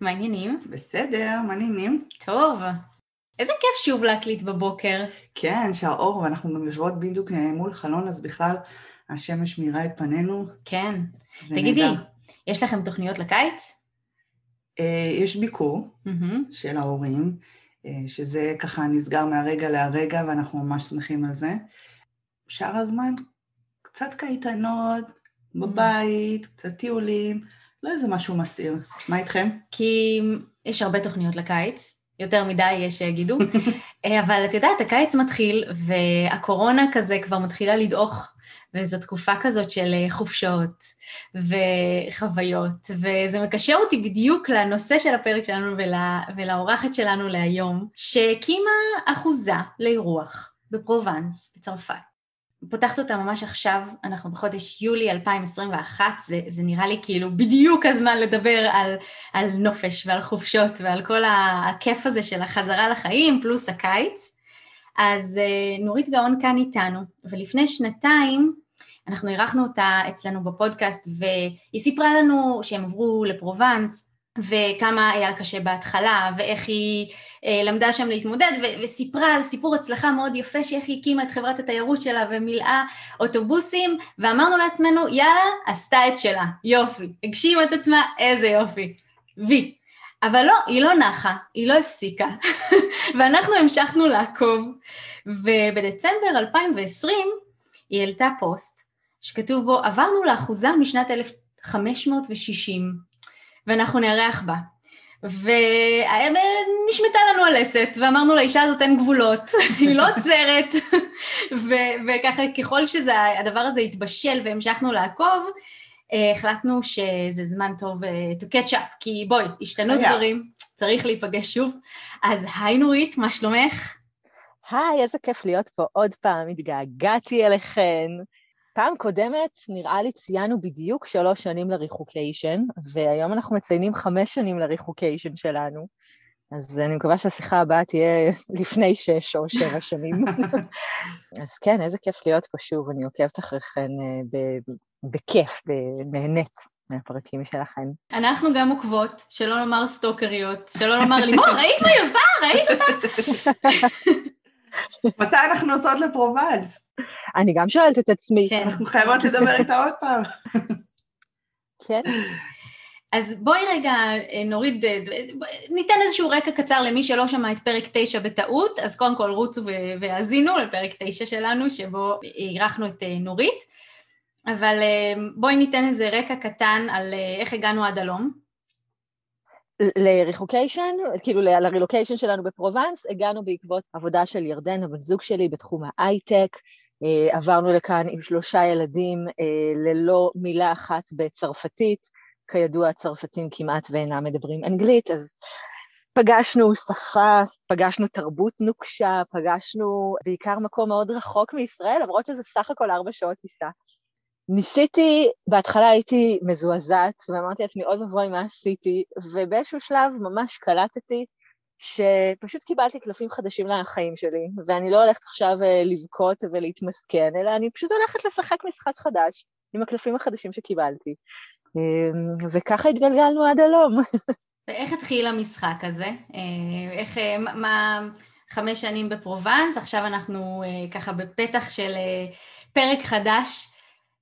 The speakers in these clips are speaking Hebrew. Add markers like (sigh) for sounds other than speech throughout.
מה העניינים? בסדר, מה העניינים? טוב. איזה כיף שוב להקליט בבוקר. כן, שהאור, ואנחנו גם יושבות בדיוק אה, מול חלון, אז בכלל השמש מאירה את פנינו. כן. תגידי, נדע. יש לכם תוכניות לקיץ? אה, יש ביקור mm-hmm. של ההורים, אה, שזה ככה נסגר מהרגע להרגע, ואנחנו ממש שמחים על זה. שאר הזמן, קצת קייטנות, בבית, mm-hmm. קצת טיולים. לא איזה משהו מסעיר. מה איתכם? כי יש הרבה תוכניות לקיץ, יותר מדי יש שיגידו, (laughs) אבל את יודעת, הקיץ מתחיל, והקורונה כזה כבר מתחילה לדעוך, וזו תקופה כזאת של חופשות וחוויות, וזה מקשר אותי בדיוק לנושא של הפרק שלנו ול, ולאורחת שלנו להיום, שהקימה אחוזה לאירוח בפרובנס, בצרפת. פותחת אותה ממש עכשיו, אנחנו בחודש יולי 2021, זה, זה נראה לי כאילו בדיוק הזמן לדבר על, על נופש ועל חופשות ועל כל הכיף הזה של החזרה לחיים, פלוס הקיץ. אז אה, נורית גאון כאן איתנו, ולפני שנתיים אנחנו אירחנו אותה אצלנו בפודקאסט, והיא סיפרה לנו שהם עברו לפרובנס, וכמה היה קשה בהתחלה, ואיך היא למדה שם להתמודד, ו- וסיפרה על סיפור הצלחה מאוד יפה שאיך היא הקימה את חברת התיירות שלה ומילאה אוטובוסים, ואמרנו לעצמנו, יאללה, עשתה את שלה, יופי, הגשימה את עצמה, איזה יופי, וי. אבל לא, היא לא נחה, היא לא הפסיקה, (laughs) ואנחנו המשכנו לעקוב, ובדצמבר 2020 היא העלתה פוסט שכתוב בו, עברנו לאחוזה משנת 1560, ואנחנו נארח בה. ונשמטה לנו הלסת, ואמרנו לאישה הזאת אין גבולות, (laughs) היא לא עוצרת, ו- וככה ככל שהדבר הזה התבשל והמשכנו לעקוב, אה, החלטנו שזה זמן טוב אה, to catch up, כי בואי, השתנו דברים, צריך להיפגש שוב. אז היי נורית, מה שלומך? היי, איזה כיף להיות פה עוד פעם, התגעגעתי אליכן. פעם קודמת, נראה לי, ציינו בדיוק שלוש שנים לריחוקיישן, והיום אנחנו מציינים חמש שנים לריחוקיישן שלנו. אז אני מקווה שהשיחה הבאה תהיה לפני שש או שבע שנים. (laughs) אז כן, איזה כיף להיות פה שוב, אני עוקבת אחריכן אה, בכיף, נהנית מהפרקים שלכן. אנחנו גם עוקבות, שלא לומר סטוקריות, שלא לומר לימור, ראית מה היא עושה? ראית אותה? (laughs) מתי אנחנו נוסעות לפרובנס? אני גם שואלת את עצמי. כן. אנחנו חייבות לדבר איתה עוד פעם. כן. אז בואי רגע נוריד, ניתן איזשהו רקע קצר למי שלא שמע את פרק 9 בטעות, אז קודם כל רוצו והאזינו לפרק 9 שלנו, שבו אירחנו את אה, נורית, אבל אה, בואי ניתן איזה רקע קטן על אה, איך הגענו עד הלום. לריחוקיישן, כאילו לרילוקיישן שלנו בפרובנס, הגענו בעקבות עבודה של ירדן, הבן זוג שלי, בתחום ההייטק, אה, עברנו לכאן עם שלושה ילדים אה, ללא מילה אחת בצרפתית, כידוע הצרפתים כמעט ואינם מדברים אנגלית, אז פגשנו שפה, פגשנו תרבות נוקשה, פגשנו בעיקר מקום מאוד רחוק מישראל, למרות שזה סך הכל ארבע שעות טיסה. ניסיתי, בהתחלה הייתי מזועזעת, ואמרתי לעצמי, עוד מבוי מה עשיתי, ובאיזשהו שלב ממש קלטתי שפשוט קיבלתי קלפים חדשים לחיים שלי, ואני לא הולכת עכשיו אה, לבכות ולהתמסכן, אלא אני פשוט הולכת לשחק משחק חדש עם הקלפים החדשים שקיבלתי. אמ, וככה התגלגלנו עד הלום. ואיך התחיל המשחק הזה? אה, איך, אה, מה, חמש שנים בפרובנס, עכשיו אנחנו ככה בפתח של פרק חדש.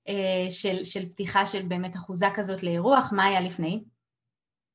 אה, של, של פתיחה של באמת אחוזה כזאת לאירוח, מה היה לפני?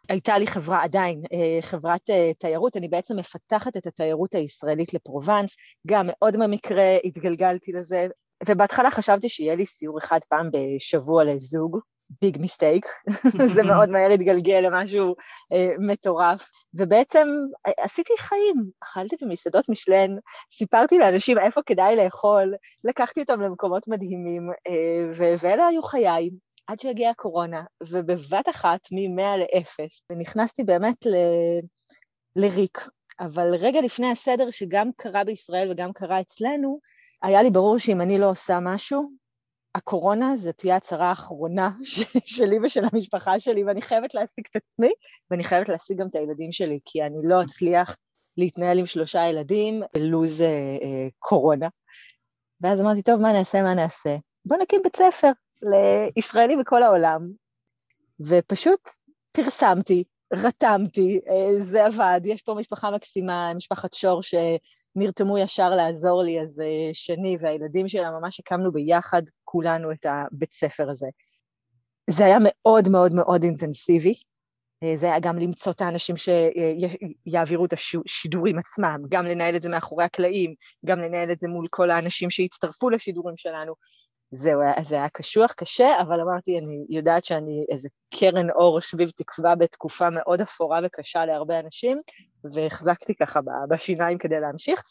הייתה לי חברה עדיין, אה, חברת אה, תיירות, אני בעצם מפתחת את התיירות הישראלית לפרובנס, גם מאוד במקרה התגלגלתי לזה, ובהתחלה חשבתי שיהיה לי סיור אחד פעם בשבוע לזוג, ביג מיסטייק, (laughs) זה מאוד מהר התגלגל למשהו אה, מטורף, ובעצם אה, עשיתי חיים, אכלתי במסעדות משלן, סיפרתי לאנשים איפה כדאי לאכול, לקחתי אותם למקומות מדהימים, אה, ואלה היו חיי. עד שהגיעה הקורונה, ובבת אחת, מ-100 ל-0, ונכנסתי באמת ל... לריק. אבל רגע לפני הסדר, שגם קרה בישראל וגם קרה אצלנו, היה לי ברור שאם אני לא עושה משהו, הקורונה זה תהיה הצהרה האחרונה (laughs) שלי ושל המשפחה שלי, ואני חייבת להשיג את עצמי, ואני חייבת להשיג גם את הילדים שלי, כי אני לא אצליח להתנהל עם שלושה ילדים בלוז אה, אה, קורונה. ואז אמרתי, טוב, מה נעשה, מה נעשה? בוא נקים בית ספר לישראלים בכל העולם. ופשוט פרסמתי, רתמתי, אה, זה עבד, יש פה משפחה מקסימה, משפחת שור שנרתמו ישר לעזור לי, אז אה, שני והילדים שלה, ממש הקמנו ביחד כולנו את הבית ספר הזה. זה היה מאוד מאוד מאוד אינטנסיבי, אה, זה היה גם למצוא את האנשים שיעבירו את השידורים עצמם, גם לנהל את זה מאחורי הקלעים, גם לנהל את זה מול כל האנשים שהצטרפו לשידורים שלנו. זהו, זה היה קשוח, קשה, אבל אמרתי, אני יודעת שאני איזה קרן אור שביב תקווה בתקופה מאוד אפורה וקשה להרבה אנשים, והחזקתי ככה בשיניים כדי להמשיך.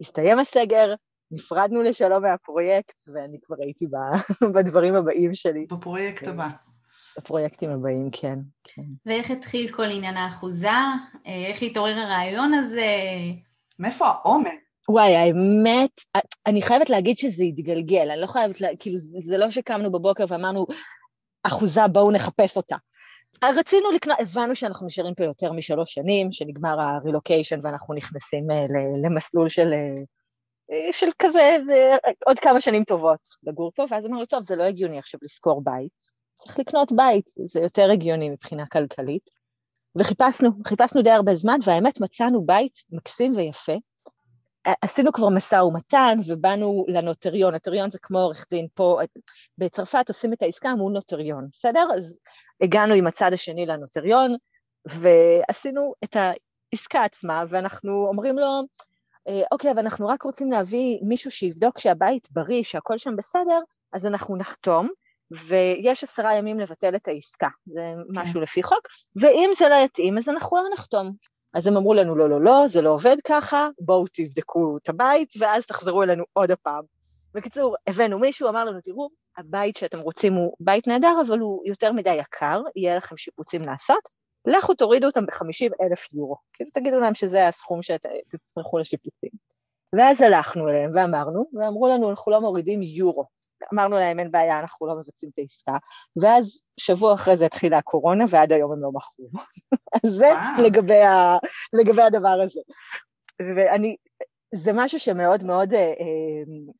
הסתיים הסגר, נפרדנו לשלום מהפרויקט, ואני כבר הייתי (laughs) בדברים הבאים שלי. בפרויקט כן. הבא. בפרויקטים הבאים, כן, כן. ואיך התחיל כל עניין האחוזה? איך התעורר הרעיון הזה? מאיפה העומק? וואי, האמת, אני חייבת להגיד שזה התגלגל, אני לא חייבת, לה, כאילו, זה לא שקמנו בבוקר ואמרנו, אחוזה, בואו נחפש אותה. רצינו לקנות, הבנו שאנחנו נשארים פה יותר משלוש שנים, שנגמר הרילוקיישן ואנחנו נכנסים אה, למסלול של, אה, של כזה אה, עוד כמה שנים טובות לגור פה, ואז אמרנו, טוב, זה לא הגיוני עכשיו לשכור בית, צריך לקנות בית, זה יותר הגיוני מבחינה כלכלית. וחיפשנו, חיפשנו די הרבה זמן, והאמת מצאנו בית מקסים ויפה. עשינו כבר משא ומתן ובאנו לנוטריון, נוטריון זה כמו עורך דין פה, בצרפת עושים את העסקה מול נוטריון, בסדר? אז הגענו עם הצד השני לנוטריון ועשינו את העסקה עצמה ואנחנו אומרים לו, אה, אוקיי, אבל אנחנו רק רוצים להביא מישהו שיבדוק שהבית בריא, שהכל שם בסדר, אז אנחנו נחתום, ויש עשרה ימים לבטל את העסקה, זה כן. משהו לפי חוק, ואם זה לא יתאים, אז אנחנו לא נחתום. אז הם אמרו לנו, לא, לא, לא, זה לא עובד ככה, בואו תבדקו את הבית, ואז תחזרו אלינו עוד הפעם. בקיצור, הבאנו מישהו, אמר לנו, תראו, הבית שאתם רוצים הוא בית נהדר, אבל הוא יותר מדי יקר, יהיה לכם שיפוצים לעשות, לכו תורידו אותם ב-50 אלף יורו. כאילו תגידו להם שזה הסכום שאתם תצטרכו לשיפוצים. ואז הלכנו אליהם ואמרנו, ואמרו לנו, אנחנו לא מורידים יורו. אמרנו להם, אין בעיה, אנחנו לא מבצעים את העסקה, ואז שבוע אחרי זה התחילה הקורונה, ועד היום הם לא מכרו. (laughs) אז זה לגבי, ה, לגבי הדבר הזה. ואני, זה משהו שמאוד מאוד, אה, אה,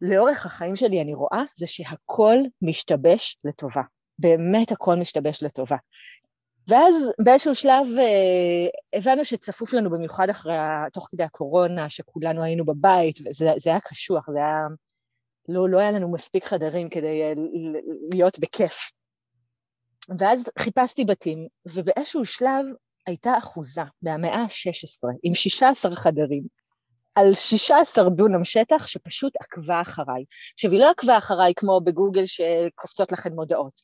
לאורך החיים שלי אני רואה, זה שהכל משתבש לטובה. באמת הכל משתבש לטובה. ואז באיזשהו שלב אה, הבנו שצפוף לנו במיוחד אחרי, תוך כדי הקורונה, שכולנו היינו בבית, וזה היה קשוח, זה היה לא, לא היה לנו מספיק חדרים כדי אה, להיות בכיף. ואז חיפשתי בתים, ובאיזשהו שלב הייתה אחוזה מהמאה ה-16 עם 16 חדרים, על 16 דונם שטח שפשוט עקבה אחריי. עכשיו, היא לא עקבה אחריי כמו בגוגל שקופצות לכם מודעות.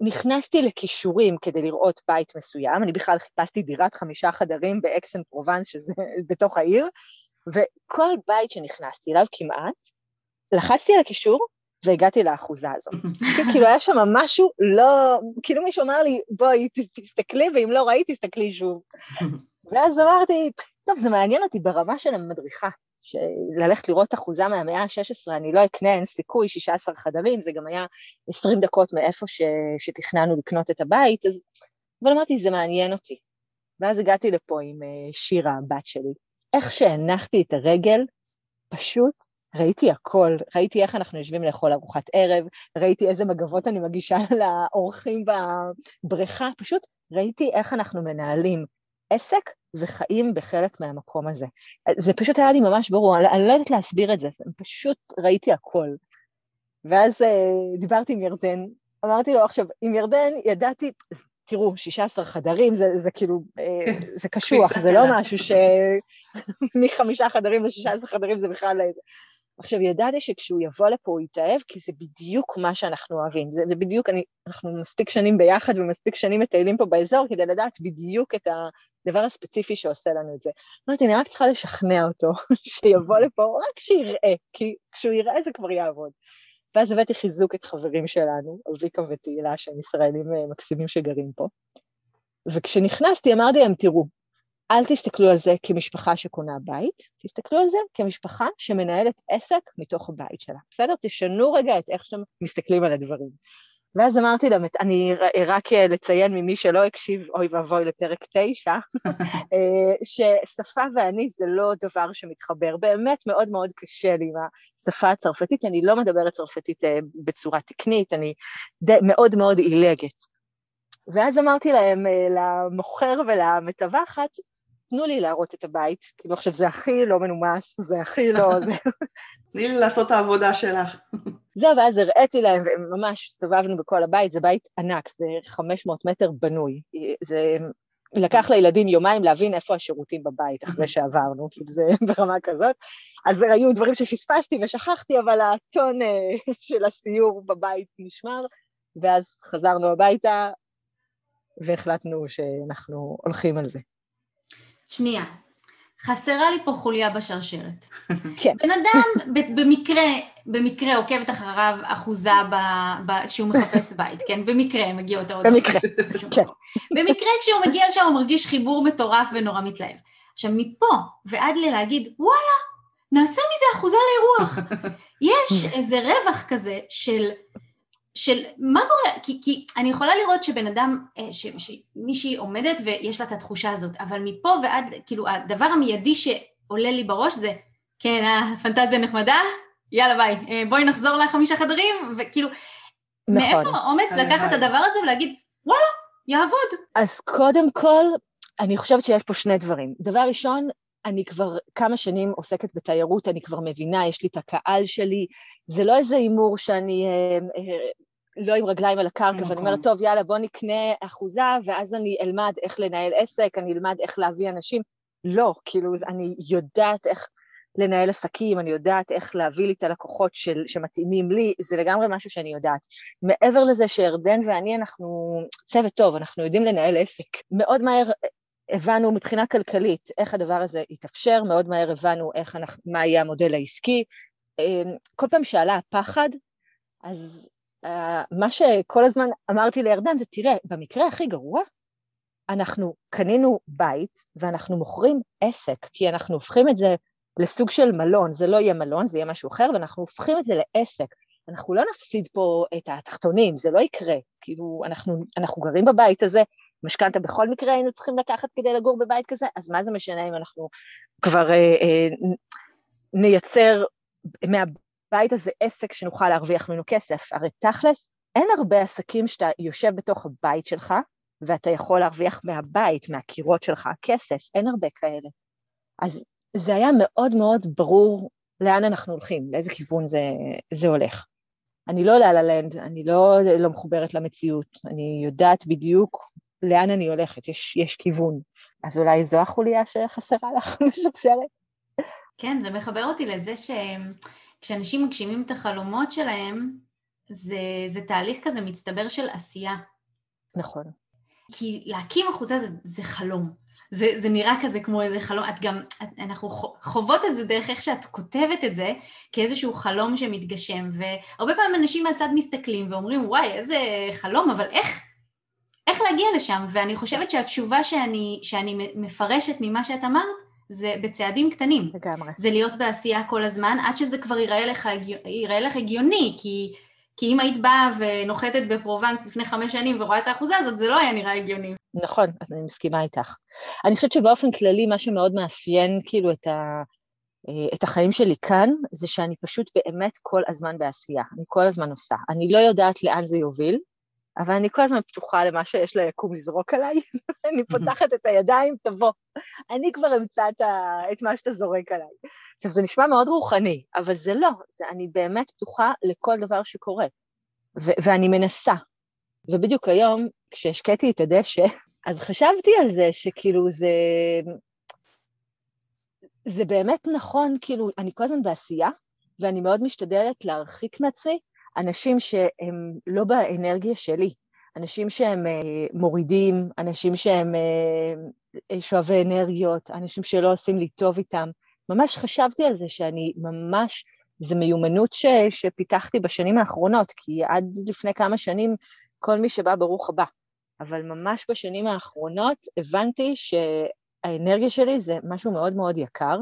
נכנסתי לכישורים כדי לראות בית מסוים, אני בכלל חיפשתי דירת חמישה חדרים באקסן פרובנס, שזה בתוך העיר, וכל בית שנכנסתי אליו כמעט, לחצתי על הקישור והגעתי לאחוזה הזאת. כאילו היה שם משהו לא, כאילו מישהו אמר לי, בואי תסתכלי, ואם לא ראית, תסתכלי שוב. ואז אמרתי, טוב, זה מעניין אותי ברמה של המדריכה, שללכת לראות אחוזה מהמאה ה-16, אני לא אקנה, אין סיכוי, 16 חדרים, זה גם היה 20 דקות מאיפה ש... שתכננו לקנות את הבית, אז... אבל אמרתי, זה מעניין אותי. ואז הגעתי לפה עם אה, שירה, הבת שלי. איך שהנחתי את הרגל, פשוט ראיתי הכל, ראיתי איך אנחנו יושבים לאכול ארוחת ערב, ראיתי איזה מגבות אני מגישה (laughs) לאורחים בבריכה, פשוט ראיתי איך אנחנו מנהלים עסק וחיים בחלק מהמקום הזה. זה פשוט היה לי ממש ברור, אני, אני לא יודעת להסביר את זה, פשוט ראיתי הכל. ואז uh, דיברתי עם ירדן, אמרתי לו עכשיו, עם ירדן ידעתי, תראו, 16 חדרים זה, זה כאילו, אה, (laughs) זה קשוח, זה לא משהו ש... (laughs) מחמישה חדרים ל-16 חדרים זה בכלל... עכשיו, ידעתי שכשהוא יבוא לפה הוא יתאהב, כי זה בדיוק מה שאנחנו אוהבים. זה, זה בדיוק, אני, אנחנו מספיק שנים ביחד ומספיק שנים מטיילים פה באזור כדי לדעת בדיוק את הדבר הספציפי שעושה לנו את זה. אמרתי, אני רק צריכה לשכנע אותו (laughs) שיבוא לפה, רק שיראה, כי כשהוא יראה זה כבר יעבוד. ואז הבאתי חיזוק את חברים שלנו, אביקה ותהילה, שהם ישראלים אה, מקסימים שגרים פה. וכשנכנסתי אמרתי להם, תראו, אל תסתכלו על זה כמשפחה שקונה בית, תסתכלו על זה כמשפחה שמנהלת עסק מתוך הבית שלה, בסדר? תשנו רגע את איך שאתם מסתכלים על הדברים. ואז אמרתי להם, אני רק לציין ממי שלא הקשיב, אוי ואבוי לפרק תשע, (laughs) אה, ששפה ואני זה לא דבר שמתחבר. באמת מאוד מאוד קשה לי עם השפה הצרפתית, אני לא מדברת צרפתית אה, בצורה תקנית, אני די, מאוד מאוד עילגת. ואז אמרתי להם, אה, למוכר ולמטווחת, תנו לי להראות את הבית, כאילו עכשיו זה הכי לא מנומס, זה הכי לא... (laughs) תני לי לעשות את העבודה שלך. (laughs) זהו, ואז הראיתי להם, וממש הסתובבנו בכל הבית, זה בית ענק, זה 500 מטר בנוי. זה לקח לילדים יומיים להבין איפה השירותים בבית אחרי (laughs) שעברנו, כאילו זה ברמה כזאת. אז היו דברים שפספסתי ושכחתי, אבל הטון אה, של הסיור בבית נשמר, ואז חזרנו הביתה והחלטנו שאנחנו הולכים על זה. שנייה, חסרה לי פה חוליה בשרשרת. (laughs) כן. בן אדם במקרה, במקרה עוקבת אחריו אחוזה ב, ב, כשהוא מחפש בית, כן? במקרה מגיע אותה עוד... במקרה, (laughs) כן. במקרה כשהוא מגיע לשם הוא מרגיש חיבור מטורף ונורא מתלהב. עכשיו מפה ועד ללהגיד, וואלה, נעשה מזה אחוזה לאירוח. (laughs) יש איזה רווח כזה של של מה קורה, כי, כי אני יכולה לראות שבן אדם, אה, ש, שמישהי עומדת ויש לה את התחושה הזאת, אבל מפה ועד, כאילו הדבר המיידי שעולה לי בראש זה, כן, הפנטזיה נחמדה, יאללה ביי, אה, בואי נחזור לחמישה חדרים, וכאילו, נכון. מאיפה האומץ לקחת את הדבר הזה ולהגיד, וואלה, יעבוד. אז קודם כל, אני חושבת שיש פה שני דברים. דבר ראשון, אני כבר כמה שנים עוסקת בתיירות, אני כבר מבינה, יש לי את הקהל שלי, זה לא איזה הימור שאני אה, לא עם רגליים על הקרקע, ואני אומרת, טוב, יאללה, בוא נקנה אחוזה, ואז אני אלמד איך לנהל עסק, אני אלמד איך להביא אנשים. לא, כאילו, אני יודעת איך לנהל עסקים, אני יודעת איך להביא לי את הלקוחות של, שמתאימים לי, זה לגמרי משהו שאני יודעת. מעבר לזה שירדן ואני, אנחנו צוות טוב, אנחנו יודעים לנהל עסק. מאוד מהר הבנו מבחינה כלכלית איך הדבר הזה יתאפשר, מאוד מהר הבנו איך אנחנו, מה יהיה המודל העסקי. אמ, כל פעם שעלה הפחד, אז מה שכל הזמן אמרתי לירדן זה, תראה, במקרה הכי גרוע, אנחנו קנינו בית ואנחנו מוכרים עסק, כי אנחנו הופכים את זה לסוג של מלון, זה לא יהיה מלון, זה יהיה משהו אחר, ואנחנו הופכים את זה לעסק. אנחנו לא נפסיד פה את התחתונים, זה לא יקרה. כאילו, אנחנו, אנחנו גרים בבית הזה, משכנתה בכל מקרה היינו צריכים לקחת כדי לגור בבית כזה, אז מה זה משנה אם אנחנו כבר אה, אה, נייצר מה, הבית הזה עסק שנוכל להרוויח ממנו כסף. הרי תכלס, אין הרבה עסקים שאתה יושב בתוך הבית שלך, ואתה יכול להרוויח מהבית, מהקירות שלך, כסף, אין הרבה כאלה. אז זה היה מאוד מאוד ברור לאן אנחנו הולכים, לאיזה כיוון זה, זה הולך. אני לא לה לנד, אני לא, לא מחוברת למציאות, אני יודעת בדיוק לאן אני הולכת, יש, יש כיוון. אז אולי זו החוליה שחסרה לך (laughs) בשרשרת? כן, זה מחבר אותי לזה ש... כשאנשים מגשימים את החלומות שלהם, זה, זה תהליך כזה מצטבר של עשייה. נכון. כי להקים אחוזה זה, זה חלום. זה, זה נראה כזה כמו איזה חלום, את גם, את, אנחנו חוות את זה דרך איך שאת כותבת את זה כאיזשהו חלום שמתגשם, והרבה פעמים אנשים מהצד מסתכלים ואומרים, וואי, איזה חלום, אבל איך, איך להגיע לשם? ואני חושבת שהתשובה שאני, שאני מפרשת ממה שאת אמרת, זה בצעדים קטנים. לגמרי. זה להיות בעשייה כל הזמן, עד שזה כבר ייראה לך, ייראה לך הגיוני, כי, כי אם היית באה ונוחתת בפרובנס לפני חמש שנים ורואה את האחוזה הזאת, זה לא היה נראה הגיוני. נכון, אז אני מסכימה איתך. אני חושבת שבאופן כללי, מה שמאוד מאפיין כאילו את, ה, את החיים שלי כאן, זה שאני פשוט באמת כל הזמן בעשייה. אני כל הזמן עושה. אני לא יודעת לאן זה יוביל, אבל אני כל הזמן פתוחה למה שיש ליקום לזרוק עליי, (laughs) אני פותחת את הידיים, תבוא. אני כבר אמצא את, ה... את מה שאתה זורק עליי. עכשיו, זה נשמע מאוד רוחני, אבל זה לא, זה, אני באמת פתוחה לכל דבר שקורה, ו- ואני מנסה. ובדיוק היום, כשהשקיתי את הדשא, (laughs) אז חשבתי על זה שכאילו זה... זה באמת נכון, כאילו, אני כל הזמן בעשייה, ואני מאוד משתדלת להרחיק מעצמי אנשים שהם לא באנרגיה שלי, אנשים שהם אה, מורידים, אנשים שהם אה, שואבי אנרגיות, אנשים שלא עושים לי טוב איתם. ממש חשבתי על זה שאני ממש, זו מיומנות ש, שפיתחתי בשנים האחרונות, כי עד לפני כמה שנים כל מי שבא ברוך הבא. אבל ממש בשנים האחרונות הבנתי שהאנרגיה שלי זה משהו מאוד מאוד יקר.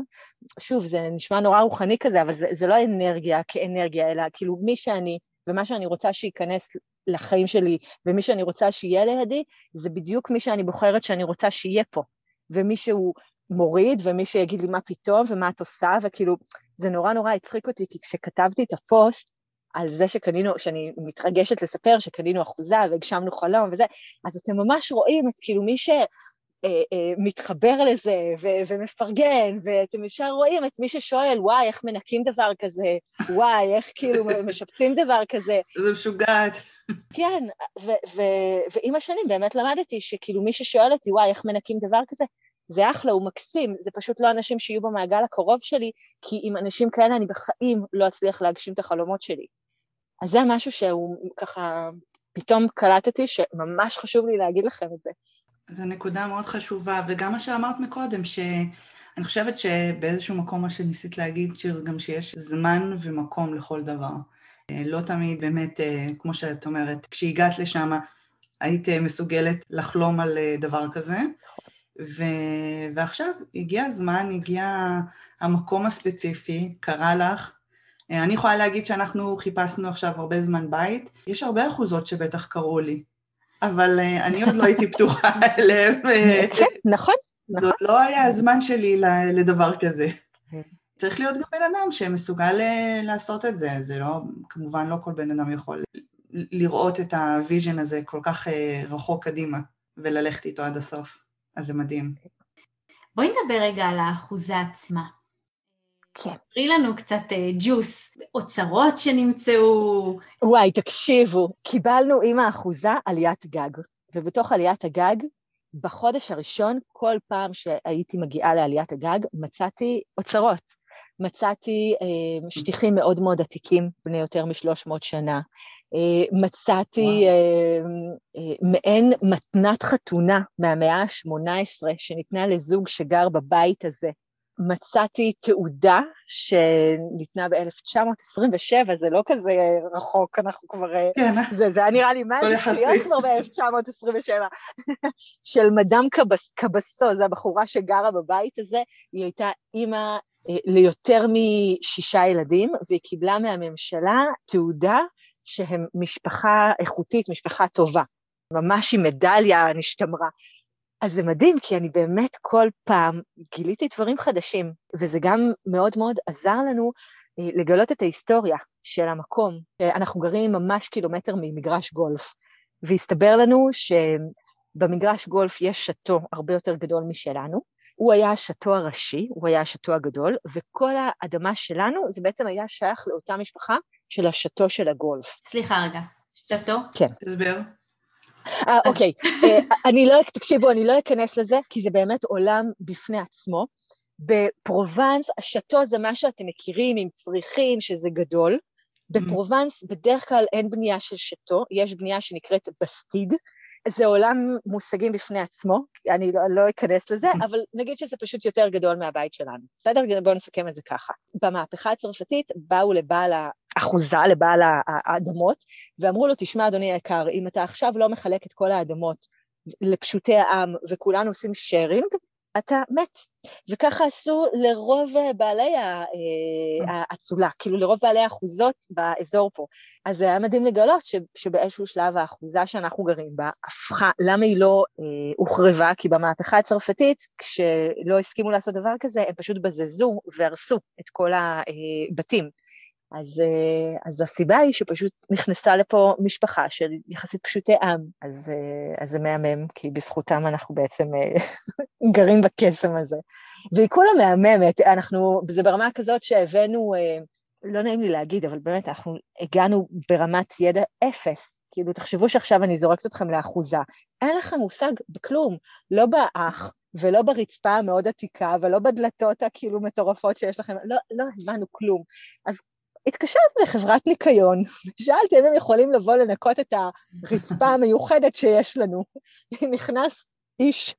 שוב, זה נשמע נורא רוחני כזה, אבל זה, זה לא אנרגיה כאנרגיה, אלא כאילו מי שאני ומה שאני רוצה שייכנס לחיים שלי ומי שאני רוצה שיהיה לידי, זה בדיוק מי שאני בוחרת שאני רוצה שיהיה פה. ומי שהוא מוריד ומי שיגיד לי מה פתאום ומה את עושה, וכאילו, זה נורא נורא הצחיק אותי, כי כשכתבתי את הפוסט, על זה שקנינו, שאני מתרגשת לספר שקנינו אחוזה והגשמנו חלום וזה, אז אתם ממש רואים את כאילו מי ש... אה, אה, מתחבר לזה ומפרגן, ואתם ישר רואים את מי ששואל, וואי, איך מנקים דבר כזה, וואי, איך כאילו (laughs) משפצים דבר כזה. זה משוגעת. כן, ועם השנים באמת למדתי שכאילו מי ששואל אותי, וואי, איך מנקים דבר כזה, זה אחלה, הוא מקסים, זה פשוט לא אנשים שיהיו במעגל הקרוב שלי, כי עם אנשים כאלה אני בחיים לא אצליח להגשים את החלומות שלי. אז זה משהו שהוא ככה, פתאום קלטתי שממש חשוב לי להגיד לכם את זה. זו נקודה מאוד חשובה, וגם מה שאמרת מקודם, שאני חושבת שבאיזשהו מקום מה שניסית להגיד, שיר, גם שיש זמן ומקום לכל דבר. אה, לא תמיד באמת, אה, כמו שאת אומרת, כשהגעת לשם, היית מסוגלת לחלום על אה, דבר כזה. ו... ועכשיו הגיע הזמן, הגיע המקום הספציפי, קרה לך. אני יכולה להגיד שאנחנו חיפשנו עכשיו הרבה זמן בית. יש הרבה אחוזות שבטח קראו לי. אבל אה, אני עוד לא הייתי פתוחה (laughs) אליהם. כן, נכון, נכון. זה לא היה הזמן שלי לדבר כזה. כן. צריך להיות גם בן אדם שמסוגל אה, לעשות את זה, זה לא, כמובן לא כל בן אדם יכול לראות את ה vision הזה כל כך אה, רחוק קדימה וללכת איתו עד הסוף, אז זה מדהים. בואי נדבר רגע על האחוזה עצמה. כן. תראי לנו קצת ג'וס, אוצרות שנמצאו. וואי, תקשיבו, קיבלנו עם האחוזה עליית גג, ובתוך עליית הגג, בחודש הראשון, כל פעם שהייתי מגיעה לעליית הגג, מצאתי אוצרות. מצאתי אה, שטיחים מאוד מאוד עתיקים, בני יותר משלוש מאות שנה. אה, מצאתי אה, אה, מעין מתנת חתונה מהמאה ה-18, שניתנה לזוג שגר בבית הזה מצאתי תעודה שניתנה ב-1927, זה לא כזה רחוק, אנחנו כבר... אה, כן. זה, זה היה נראה לי, מה זה שטויות כבר ב-1927? (laughs) של מדאם קבס, קבסו, זו הבחורה שגרה בבית הזה, היא הייתה אימא אה, ליותר משישה ילדים, והיא קיבלה מהממשלה תעודה שהם משפחה איכותית, משפחה טובה. ממש עם מדליה נשתמרה. אז זה מדהים, כי אני באמת כל פעם גיליתי דברים חדשים, וזה גם מאוד מאוד עזר לנו אה, לגלות את ההיסטוריה של המקום. אנחנו גרים ממש קילומטר ממגרש גולף, והסתבר לנו שבמגרש גולף יש שאטו הרבה יותר גדול משלנו. הוא היה השאטו הראשי, הוא היה השאטו הגדול, וכל האדמה שלנו זה בעצם היה שייך לאותה משפחה של השאטו של הגולף. סליחה רגע, שאטו? כן. תסביר. אה, אוקיי, אה, אני לא, תקשיבו, אני לא אכנס לזה, כי זה באמת עולם בפני עצמו. בפרובנס, השאטו זה מה שאתם מכירים עם צריכים, שזה גדול. בפרובנס בדרך כלל אין בנייה של שאטו, יש בנייה שנקראת בסטיד. זה עולם מושגים בפני עצמו, אני לא, לא אכנס לזה, (laughs) אבל נגיד שזה פשוט יותר גדול מהבית שלנו. בסדר? בואו נסכם את זה ככה. במהפכה הצרפתית באו לבעל אחוזה לבעל האדמות, ואמרו לו, תשמע, אדוני היקר, אם אתה עכשיו לא מחלק את כל האדמות לפשוטי העם וכולנו עושים שיירינג, אתה מת. וככה עשו לרוב בעלי אה, האצולה, כאילו לרוב בעלי האחוזות באזור פה. אז זה היה מדהים לגלות שבאיזשהו שלב האחוזה שאנחנו גרים בה הפכה, למה היא לא אה, הוחרבה? כי במהפכה הצרפתית, כשלא הסכימו לעשות דבר כזה, הם פשוט בזזו והרסו את כל הבתים. אז, אה, אז הסיבה היא שפשוט נכנסה לפה משפחה של יחסית פשוטי עם, אז, אה, אז זה מהמם, כי בזכותם אנחנו בעצם אה, גרים בקסם הזה. והיא כולה מהממת, אנחנו, זה ברמה כזאת שהבאנו, לא נעים לי להגיד, אבל באמת אנחנו הגענו ברמת ידע אפס. כאילו, תחשבו שעכשיו אני זורקת אתכם לאחוזה. אין לכם מושג בכלום, לא באח, ולא ברצפה המאוד עתיקה, ולא בדלתות הכאילו מטורפות שיש לכם, לא, לא הבנו כלום. אז התקשרתי לחברת ניקיון, ושאלתי אם הם יכולים לבוא לנקות את הרצפה המיוחדת שיש לנו. נכנס איש,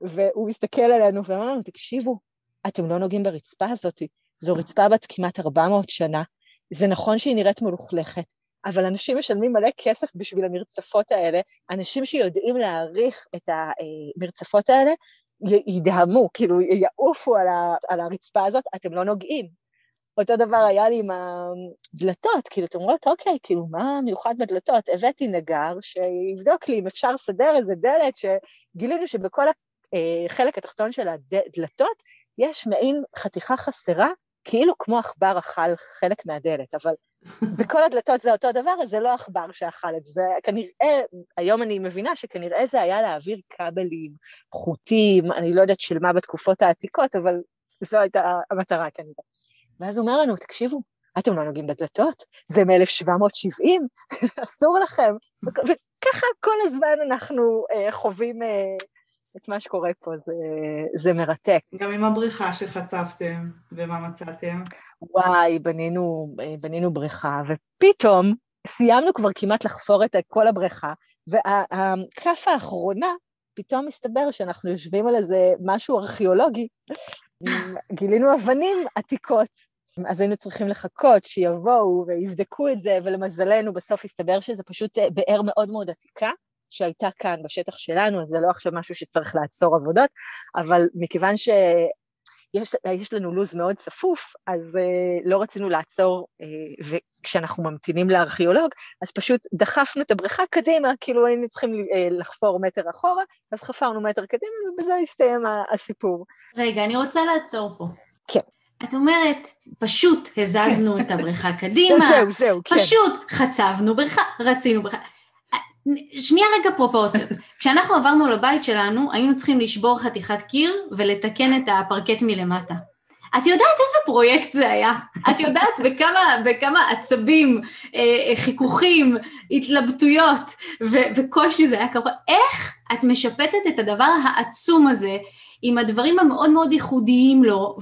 והוא מסתכל עלינו ואמר לנו, תקשיבו, אתם לא נוגעים ברצפה הזאת, זו רצפה בת כמעט 400 שנה, זה נכון שהיא נראית מלוכלכת, אבל אנשים משלמים מלא כסף בשביל המרצפות האלה, אנשים שיודעים להעריך את המרצפות האלה, ידהמו, כאילו יעופו על הרצפה הזאת, אתם לא נוגעים. אותו דבר היה לי עם הדלתות, כאילו, אתם אומרות, אוקיי, כאילו, מה מיוחד בדלתות? הבאתי נגר שיבדוק לי אם אפשר לסדר איזה דלת, שגילינו שבכל החלק אה, התחתון של הדלתות יש מעין חתיכה חסרה, כאילו כמו עכבר אכל חלק מהדלת, אבל בכל הדלתות זה אותו דבר, אז זה לא עכבר שאכל את זה. כנראה, היום אני מבינה שכנראה זה היה להעביר כבלים, חוטים, אני לא יודעת של מה בתקופות העתיקות, אבל זו הייתה המטרה כנראה. ואז הוא אומר לנו, תקשיבו, אתם לא נוגעים בדלתות? זה מ-1770, (laughs) אסור לכם. וככה כל הזמן אנחנו uh, חווים uh, את מה שקורה פה, זה, זה מרתק. גם עם הבריכה שחצבתם, ומה מצאתם? וואי, בנינו, בנינו בריכה, ופתאום סיימנו כבר כמעט לחפור את כל הבריכה, והכף האחרונה, פתאום מסתבר שאנחנו יושבים על איזה משהו ארכיאולוגי, גילינו אבנים עתיקות. אז היינו צריכים לחכות שיבואו ויבדקו את זה, ולמזלנו בסוף הסתבר שזה פשוט באר מאוד מאוד עתיקה, שהייתה כאן בשטח שלנו, אז זה לא עכשיו משהו שצריך לעצור עבודות, אבל מכיוון שיש לנו לו"ז מאוד צפוף, אז uh, לא רצינו לעצור, uh, וכשאנחנו ממתינים לארכיאולוג, אז פשוט דחפנו את הבריכה קדימה, כאילו היינו צריכים uh, לחפור מטר אחורה, אז חפרנו מטר קדימה, ובזה הסתיים הסיפור. רגע, אני רוצה לעצור פה. כן. את אומרת, פשוט הזזנו. את הבריכה (laughs) קדימה, זהו, זהו, כן. פשוט חצבנו בריכה, רצינו בריכה. שנייה רגע פרופורציות. (laughs) כשאנחנו עברנו לבית שלנו, היינו צריכים לשבור חתיכת קיר ולתקן את הפרקט מלמטה. את יודעת איזה פרויקט זה היה? את יודעת בכמה, בכמה עצבים, אה, חיכוכים, התלבטויות ו- וקושי זה היה ככה? איך את משפצת את הדבר העצום הזה עם הדברים המאוד מאוד ייחודיים לו,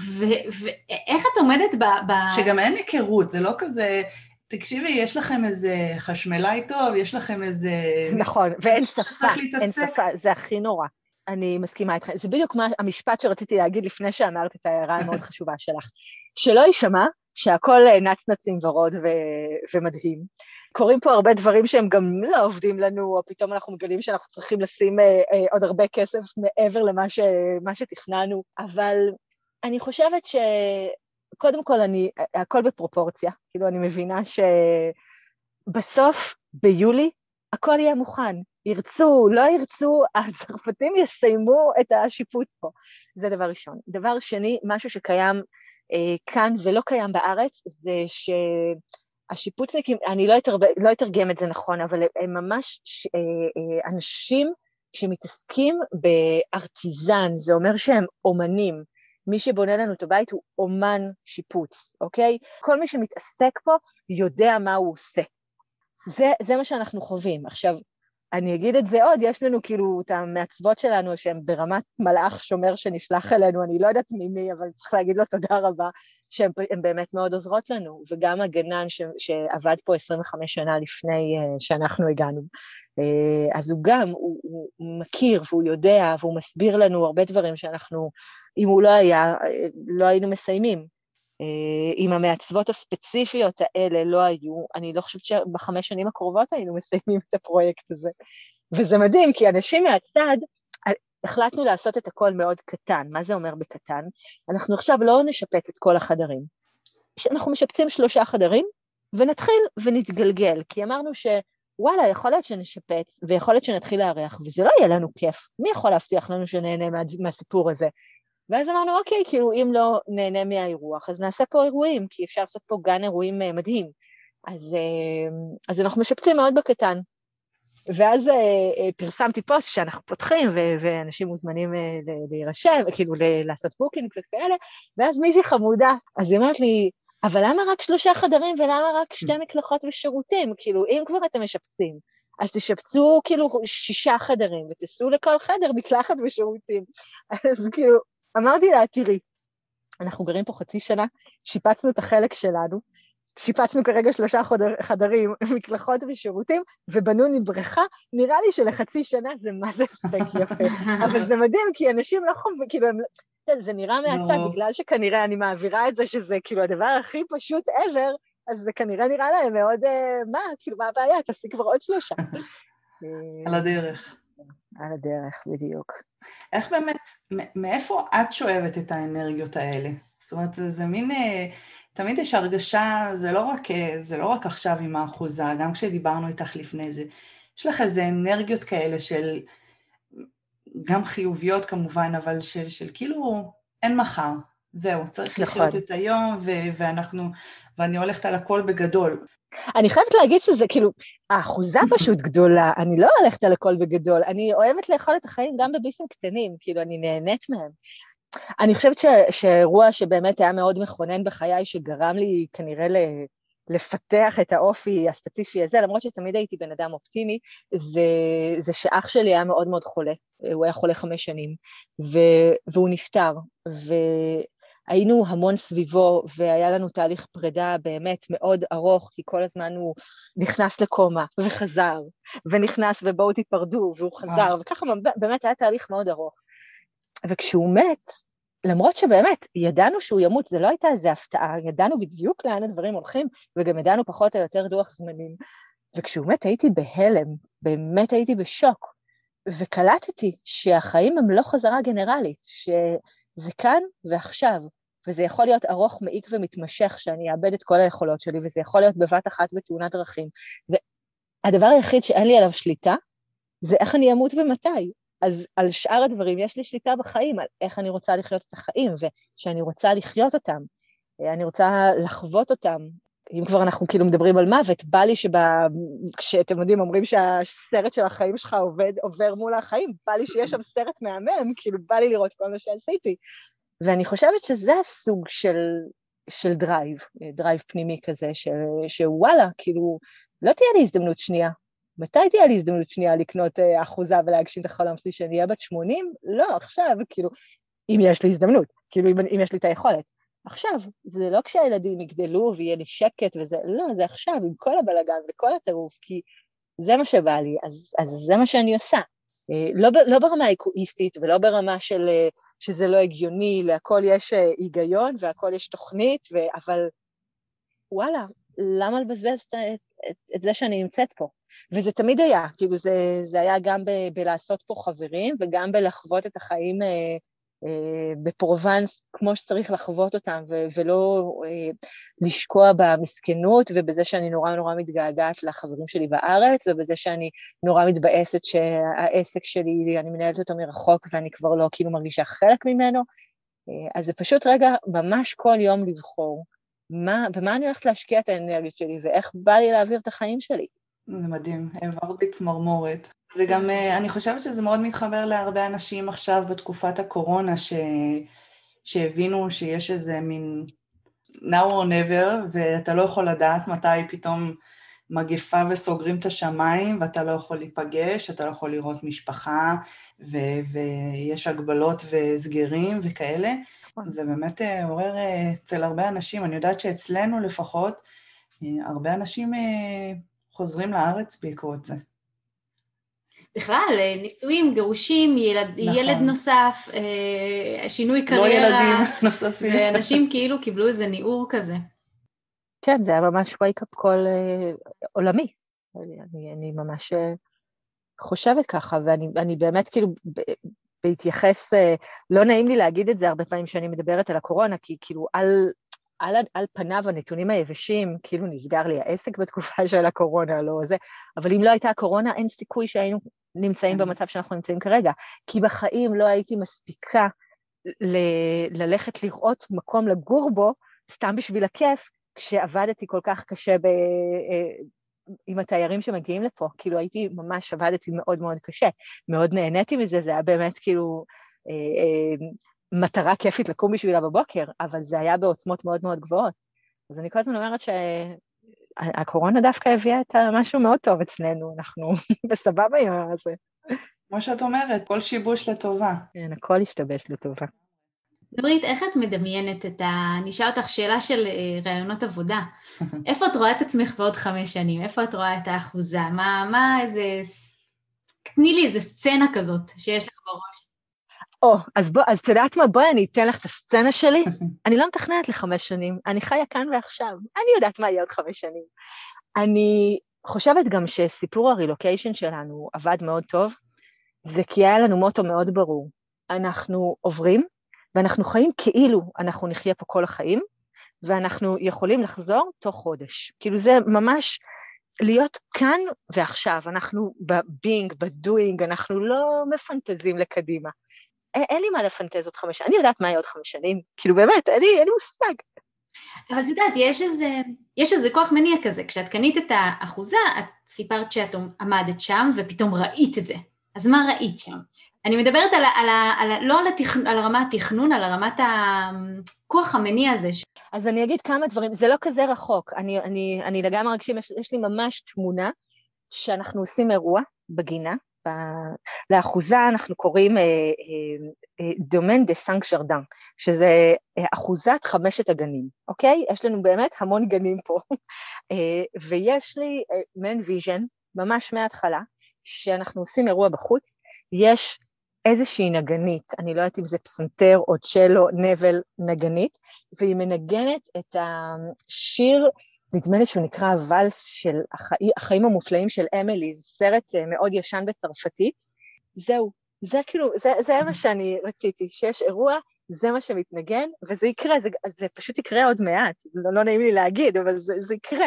ואיך את עומדת ב... ב... שגם אין היכרות, זה לא כזה... תקשיבי, יש לכם איזה חשמלאי טוב, יש לכם איזה... נכון, ואין שפה, אין שפה, זה הכי נורא. אני מסכימה איתך. זה בדיוק מה המשפט שרציתי להגיד לפני שאמרת את ההערה המאוד (laughs) חשובה שלך. שלא יישמע שהכל נצנצים ורוד ו- ומדהים. קורים פה הרבה דברים שהם גם לא עובדים לנו, או פתאום אנחנו מגלים שאנחנו צריכים לשים אה, אה, עוד הרבה כסף מעבר למה ש- שתכננו, אבל אני חושבת שקודם כל אני, הכל בפרופורציה, כאילו אני מבינה שבסוף, ביולי, הכל יהיה מוכן. ירצו, לא ירצו, הצרפתים יסיימו את השיפוץ פה. זה דבר ראשון. דבר שני, משהו שקיים אה, כאן ולא קיים בארץ, זה שהשיפוצניקים, אני לא, אתרג, לא אתרגם את זה נכון, אבל הם ממש ש, אה, אה, אנשים שמתעסקים בארטיזן, זה אומר שהם אומנים. מי שבונה לנו את הבית הוא אומן שיפוץ, אוקיי? כל מי שמתעסק פה יודע מה הוא עושה. זה, זה מה שאנחנו חווים. עכשיו, אני אגיד את זה עוד, יש לנו כאילו את המעצבות שלנו שהן ברמת מלאך שומר שנשלח אלינו, אני לא יודעת ממי, אבל צריך להגיד לו תודה רבה, שהן באמת מאוד עוזרות לנו, וגם הגנן ש, שעבד פה 25 שנה לפני uh, שאנחנו הגענו, uh, אז הוא גם, הוא, הוא מכיר והוא יודע והוא מסביר לנו הרבה דברים שאנחנו, אם הוא לא היה, אה, לא היינו מסיימים. אם אה, המעצבות הספציפיות האלה לא היו, אני לא חושבת שבחמש שנים הקרובות היינו מסיימים את הפרויקט הזה. וזה מדהים, כי אנשים מהצד, החלטנו לעשות את הכל מאוד קטן. מה זה אומר בקטן? אנחנו עכשיו לא נשפץ את כל החדרים. אנחנו משפצים שלושה חדרים, ונתחיל ונתגלגל, כי אמרנו שוואלה, יכול להיות שנשפץ, ויכול להיות שנתחיל לארח, וזה לא יהיה לנו כיף. מי יכול להבטיח לנו שנהנה מה, מהסיפור הזה? ואז אמרנו, אוקיי, כאילו, אם לא נהנה מהאירוח, אז נעשה פה אירועים, כי אפשר לעשות פה גן אירועים אה, מדהים. אז, אה, אז אנחנו משפצים מאוד בקטן. ואז אה, פרסמתי פוסט שאנחנו פותחים, ו- ואנשים מוזמנים להירשם, כאילו לעשות booking וכאלה, ואז מישהי חמודה, אז היא אומרת לי, אבל למה רק שלושה חדרים ולמה רק שתי מקלחות ושירותים? כאילו, אם כבר אתם משפצים, אז תשפצו כאילו שישה חדרים ותעשו לכל חדר מקלחת ושירותים. (laughs) אז כאילו, אמרתי לה, תראי, אנחנו גרים פה חצי שנה, שיפצנו את החלק שלנו, שיפצנו כרגע שלושה חדר, חדרים, (laughs) מקלחות ושירותים, ובנו בריכה, נראה לי שלחצי שנה זה מה זה הספק יפה. (laughs) אבל זה מדהים, כי אנשים לא חווים, כאילו, הם, לא, זה נראה מהצד, לא. בגלל שכנראה אני מעבירה את זה שזה כאילו הדבר הכי פשוט ever, אז זה כנראה נראה להם מאוד, אה, מה, כאילו, מה הבעיה? תעשי כבר עוד שלושה. (laughs) על הדרך. על הדרך, בדיוק. איך באמת, מאיפה את שואבת את האנרגיות האלה? זאת אומרת, זה, זה מין, אה, תמיד יש הרגשה, זה לא, רק, אה, זה לא רק עכשיו עם האחוזה, גם כשדיברנו איתך לפני זה, יש לך איזה אנרגיות כאלה של, גם חיוביות כמובן, אבל של, של כאילו אין מחר. זהו, צריך נכון. לחיות את היום, ו- ואנחנו, ואני הולכת על הכל בגדול. אני חייבת להגיד שזה כאילו, האחוזה פשוט גדולה, אני לא הולכת על הכל בגדול, אני אוהבת לאכול את החיים גם בביסים קטנים, כאילו, אני נהנית מהם. אני חושבת שאירוע שבאמת היה מאוד מכונן בחיי, שגרם לי כנראה ל... לפתח את האופי הספציפי הזה, למרות שתמיד הייתי בן אדם אופטימי, זה, זה שאח שלי היה מאוד מאוד חולה, הוא היה חולה חמש שנים, ו, והוא נפטר, והיינו המון סביבו, והיה לנו תהליך פרידה באמת מאוד ארוך, כי כל הזמן הוא נכנס לקומה, וחזר, ונכנס ובואו תיפרדו, והוא חזר, וככה באמת היה תהליך מאוד ארוך. וכשהוא מת, למרות שבאמת, ידענו שהוא ימות, זה לא הייתה איזו הפתעה, ידענו בדיוק לאן הדברים הולכים, וגם ידענו פחות או יותר לוח זמנים. וכשהוא מת הייתי בהלם, באמת הייתי בשוק, וקלטתי שהחיים הם לא חזרה גנרלית, שזה כאן ועכשיו, וזה יכול להיות ארוך, מעיק ומתמשך, שאני אאבד את כל היכולות שלי, וזה יכול להיות בבת אחת בתאונת דרכים. והדבר היחיד שאין לי עליו שליטה, זה איך אני אמות ומתי. אז על שאר הדברים יש לי שליטה בחיים, על איך אני רוצה לחיות את החיים, ושאני רוצה לחיות אותם. אני רוצה לחוות אותם. אם כבר אנחנו כאילו מדברים על מוות, בא לי שכשאתם יודעים, אומרים שהסרט של החיים שלך עובד, עובר מול החיים, בא לי שיש שם סרט מהמם, כאילו בא לי לראות כל מה שעשיתי. ואני חושבת שזה הסוג של, של drive, drive פנימי כזה, ש, שוואלה, כאילו, לא תהיה לי הזדמנות שנייה, מתי תהיה לי הזדמנות שנייה לקנות אה, אחוזה ולהגשים את החלום שלי שאני אהיה בת 80? לא, עכשיו, כאילו, אם יש לי הזדמנות, כאילו, אם, אם יש לי את היכולת. עכשיו, זה לא כשהילדים יגדלו ויהיה לי שקט וזה, לא, זה עכשיו, עם כל הבלגן וכל הטירוף, כי זה מה שבא לי, אז, אז זה מה שאני עושה. אה, לא, לא ברמה האקואיסטית ולא ברמה של אה, שזה לא הגיוני, להכל יש היגיון והכל יש תוכנית, ו, אבל וואלה, למה לבזבז את, את, את זה שאני נמצאת פה? וזה תמיד היה, כאילו זה, זה היה גם ב, בלעשות פה חברים וגם בלחוות את החיים אה, אה, בפרובנס כמו שצריך לחוות אותם ו, ולא אה, לשקוע במסכנות ובזה שאני נורא נורא מתגעגעת לחברים שלי בארץ ובזה שאני נורא מתבאסת שהעסק שלי, אני מנהלת אותו מרחוק ואני כבר לא כאילו מרגישה חלק ממנו. אה, אז זה פשוט רגע ממש כל יום לבחור. מה, במה אני הולכת להשקיע את האנרגיות שלי ואיך בא לי להעביר את החיים שלי. זה מדהים, העברת בי צמרמורת. זה גם, אה, אני חושבת שזה מאוד מתחבר להרבה אנשים עכשיו בתקופת הקורונה, ש... שהבינו שיש איזה מין now or never, ואתה לא יכול לדעת מתי פתאום מגפה וסוגרים את השמיים, ואתה לא יכול להיפגש, אתה לא יכול לראות משפחה, ו... ויש הגבלות וסגרים וכאלה. נכון. זה באמת אה, עורר אה, אצל הרבה אנשים, אני יודעת שאצלנו לפחות, הרבה אנשים חוזרים לארץ בעקבות זה. בכלל, אה, נישואים, גירושים, ילד, נכון. ילד נוסף, אה, שינוי לא קריירה. לא ילדים (laughs) נוספים. ואנשים כאילו קיבלו איזה ניעור כזה. כן, זה היה ממש wake-up call אה, עולמי. אני, אני ממש אה, חושבת ככה, ואני באמת כאילו, בהתייחס, אה, לא נעים לי להגיד את זה הרבה פעמים כשאני מדברת על הקורונה, כי כאילו על, על, על פניו הנתונים היבשים, כאילו נסגר לי העסק בתקופה של הקורונה, לא זה, אבל אם לא הייתה הקורונה, אין סיכוי שהיינו נמצאים כן. במצב שאנחנו נמצאים כרגע, כי בחיים לא הייתי מספיקה ל- ללכת לראות מקום לגור בו, סתם בשביל הכיף, כשעבדתי כל כך קשה ב... אה, עם התיירים שמגיעים לפה, כאילו הייתי ממש, עבדתי מאוד מאוד קשה, מאוד נהניתי מזה, זה היה באמת כאילו אה, אה, מטרה כיפית לקום בשבילה בבוקר, אבל זה היה בעוצמות מאוד מאוד גבוהות. אז אני כל הזמן אומרת שהקורונה דווקא הביאה את משהו מאוד טוב אצלנו, אנחנו (laughs) בסבבה עם זה. כמו שאת אומרת, כל שיבוש לטובה. כן, הכל השתבש לטובה. דברית, איך את מדמיינת את ה... אני אשאל אותך שאלה של אה, רעיונות עבודה. (laughs) איפה את רואה את עצמך בעוד חמש שנים? איפה את רואה את האחוזה? מה, מה איזה... תני לי איזה סצנה כזאת שיש לך בראש. או, אז בוא, אז את יודעת מה? בואי אני אתן לך את הסצנה שלי. (laughs) אני לא מתכננת לחמש שנים, אני חיה כאן ועכשיו. אני יודעת מה יהיה עוד חמש שנים. אני חושבת גם שסיפור הרילוקיישן שלנו עבד מאוד טוב, זה כי היה לנו מוטו מאוד ברור. אנחנו עוברים, ואנחנו חיים כאילו אנחנו נחיה פה כל החיים, ואנחנו יכולים לחזור תוך חודש. כאילו זה ממש להיות כאן ועכשיו, אנחנו בבינג, בדואינג, אנחנו לא מפנטזים לקדימה. אין לי מה לפנטז עוד חמש, אני יודעת מה יהיה עוד חמש שנים, כאילו באמת, אין לי, אין לי מושג. אבל את יודעת, יש איזה, יש איזה כוח מניע כזה, כשאת קנית את האחוזה, את סיפרת שאת עמדת שם ופתאום ראית את זה. אז מה ראית שם? אני מדברת על, על, על, על, לא על, התכנ, על רמת התכנון, על רמת הכוח המניע הזה. אז אני אגיד כמה דברים, זה לא כזה רחוק, אני, אני, אני לגמרי רגשים, יש, יש לי ממש תמונה שאנחנו עושים אירוע בגינה. לאחוזה אנחנו קוראים Domaine des Cinq Jardins, שזה אה, אחוזת חמשת הגנים, אוקיי? יש לנו באמת המון גנים פה, (laughs) אה, ויש לי מן vision, ממש מההתחלה, שאנחנו עושים אירוע בחוץ, יש איזושהי נגנית, אני לא יודעת אם זה פסנתר או צ'לו, נבל, נגנית, והיא מנגנת את השיר, נדמה לי שהוא נקרא הוואלס של החיים, החיים המופלאים של אמילי, זה סרט אה, מאוד ישן בצרפתית. זהו, זה כאילו, זה, זה מה שאני רציתי, שיש אירוע, זה מה שמתנגן, וזה יקרה, זה, זה פשוט יקרה עוד מעט, לא, לא נעים לי להגיד, אבל זה, זה יקרה.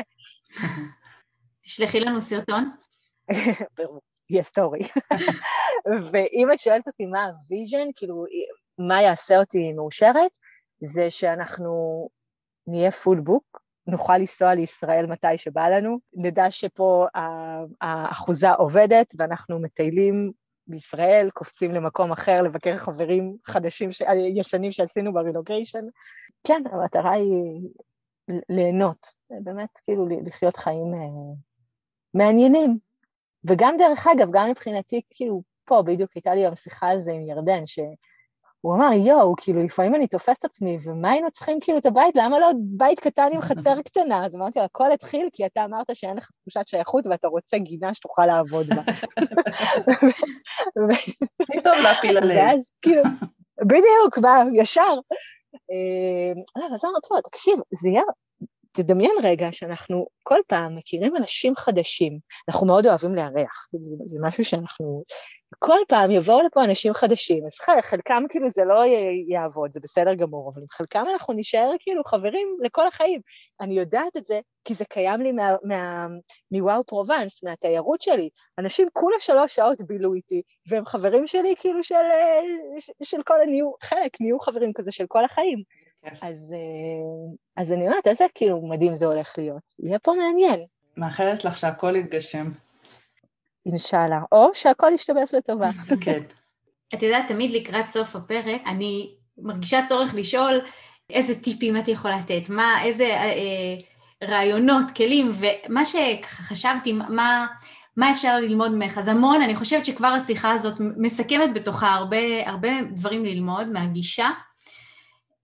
(laughs) תשלחי לנו סרטון. (laughs) ברור. היסטורי. (laughs) ואם את שואלת אותי מה ה vision, כאילו, מה יעשה אותי מאושרת, זה שאנחנו נהיה פול בוק, נוכל לנסוע לישראל מתי שבא לנו, נדע שפה האחוזה עובדת ואנחנו מטיילים בישראל, קופצים למקום אחר, לבקר חברים חדשים, ש... ישנים שעשינו ברילוקיישן. כן, המטרה היא ליהנות, באמת כאילו לחיות חיים אה, מעניינים. וגם דרך אגב, גם מבחינתי, כאילו, פה בדיוק הייתה לי גם שיחה על זה עם ירדן, שהוא אמר, יואו, כאילו, לפעמים אני תופסת עצמי, ומה היינו צריכים כאילו את הבית? למה לא בית קטן עם חצר קטנה? אז אמרתי, הכל התחיל כי אתה אמרת שאין לך תחושת שייכות ואתה רוצה גינה שתוכל לעבוד בה. פתאום להפיל עליהם. ואז כאילו, בדיוק, ישר. אה, אז אמרתי לו, תקשיב, זה יהיה תדמיין רגע שאנחנו כל פעם מכירים אנשים חדשים, אנחנו מאוד אוהבים לארח, זה, זה משהו שאנחנו, כל פעם יבואו לפה אנשים חדשים, אז חלקם כאילו זה לא יעבוד, זה בסדר גמור, אבל עם חלקם אנחנו נישאר כאילו חברים לכל החיים. אני יודעת את זה כי זה קיים לי מה, מה, מוואו פרובנס, מהתיירות שלי. אנשים כולה שלוש שעות בילו איתי, והם חברים שלי כאילו של, של כל הנהיו, חלק נהיו חברים כזה של כל החיים. אז, אה, אז אני אומרת, איזה כאילו מדהים זה הולך להיות. יהיה פה מעניין. מאחלת לך שהכל יתגשם. אינשאללה. או שהכל ישתבש לטובה. (laughs) כן. את יודעת, תמיד לקראת סוף הפרק, אני מרגישה צורך לשאול איזה טיפים את יכולה לתת, מה, איזה אה, אה רעיונות, כלים, ומה שחשבתי, מה, מה אפשר ללמוד ממך. אז המון, אני חושבת שכבר השיחה הזאת מסכמת בתוכה הרבה, הרבה דברים ללמוד מהגישה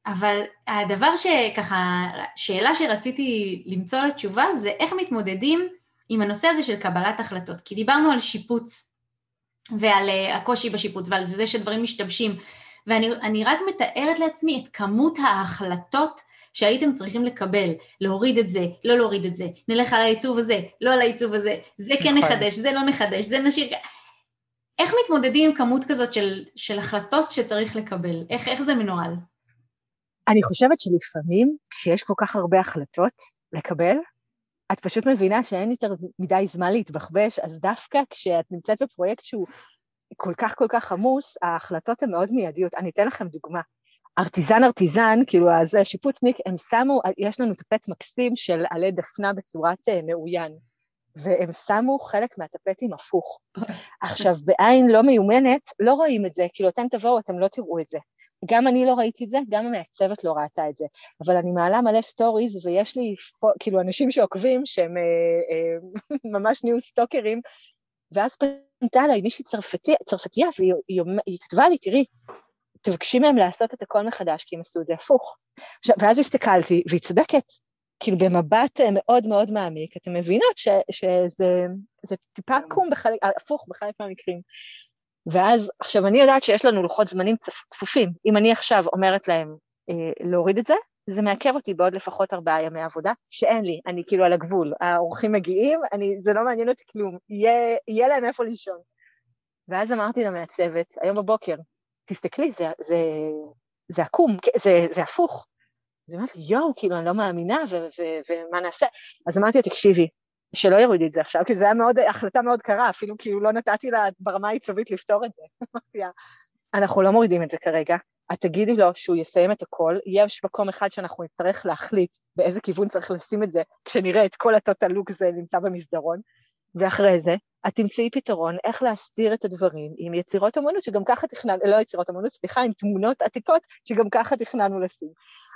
אבל הדבר שככה, שאלה שרציתי למצוא לתשובה זה איך מתמודדים עם הנושא הזה של קבלת החלטות. כי דיברנו על שיפוץ ועל uh, הקושי בשיפוץ ועל זה שדברים משתבשים, ואני רק מתארת לעצמי את כמות ההחלטות שהייתם צריכים לקבל, להוריד את זה, לא להוריד את זה, נלך על העיצוב הזה, לא על העיצוב הזה, זה כן נכון. נחדש, זה לא נחדש, זה נשאיר... איך מתמודדים עם כמות כזאת של, של החלטות שצריך לקבל? איך, איך זה מנוהל? אני חושבת שלפעמים, כשיש כל כך הרבה החלטות לקבל, את פשוט מבינה שאין יותר מדי זמן להתבחבש, אז דווקא כשאת נמצאת בפרויקט שהוא כל כך כל כך עמוס, ההחלטות הן מאוד מיידיות. אני אתן לכם דוגמה. ארטיזן ארטיזן, כאילו, אז שיפוצניק, הם שמו, יש לנו טפט מקסים של עלי דפנה בצורת uh, מאוין, והם שמו חלק מהטפטים הפוך. עכשיו, בעין לא מיומנת, לא רואים את זה, כאילו, אתם תבואו, אתם לא תראו את זה. גם אני לא ראיתי את זה, גם המעצבת לא ראתה את זה, אבל אני מעלה מלא stories ויש לי כאילו אנשים שעוקבים שהם אה, אה, (laughs) ממש נהיו סטוקרים, ואז פנתה אליי מישהי צרפתי, צרפתייה והיא היא, היא כתבה לי, תראי, תבקשי מהם לעשות את הכל מחדש כי הם עשו את זה הפוך. עכשיו, ואז הסתכלתי, והיא צודקת, כאילו במבט אה, מאוד מאוד מעמיק, אתן מבינות ש, שזה טיפה עקום, בחלק, הפוך בחלק מהמקרים. ואז, עכשיו אני יודעת שיש לנו לוחות זמנים צפופים. אם אני עכשיו אומרת להם אה, להוריד את זה, זה מעכב אותי בעוד לפחות ארבעה ימי עבודה, שאין לי, אני כאילו על הגבול. האורחים מגיעים, אני, זה לא מעניין אותי כלום, יהיה, יהיה להם איפה לישון. ואז אמרתי למעצבת, היום בבוקר, תסתכלי, זה, זה, זה עקום, זה, זה הפוך. אז לי, יואו, כאילו, אני לא מאמינה, ומה נעשה? אז אמרתי לה, תקשיבי, שלא יוריד את זה עכשיו, כי זו הייתה החלטה מאוד קרה, אפילו כאילו לא נתתי לה ברמה העיצובית לפתור את זה. (laughs) אנחנו לא מורידים את זה כרגע, את תגידי לו שהוא יסיים את הכל, יש מקום אחד שאנחנו נצטרך להחליט באיזה כיוון צריך לשים את זה, כשנראה את כל הטוטל לוק זה נמצא במסדרון, ואחרי זה את תמצאי פתרון איך להסדיר את הדברים עם יצירות אמנות שגם ככה תכננו, לא יצירות אמנות, סליחה, עם תמונות עתיקות שגם ככה תכננו לשים.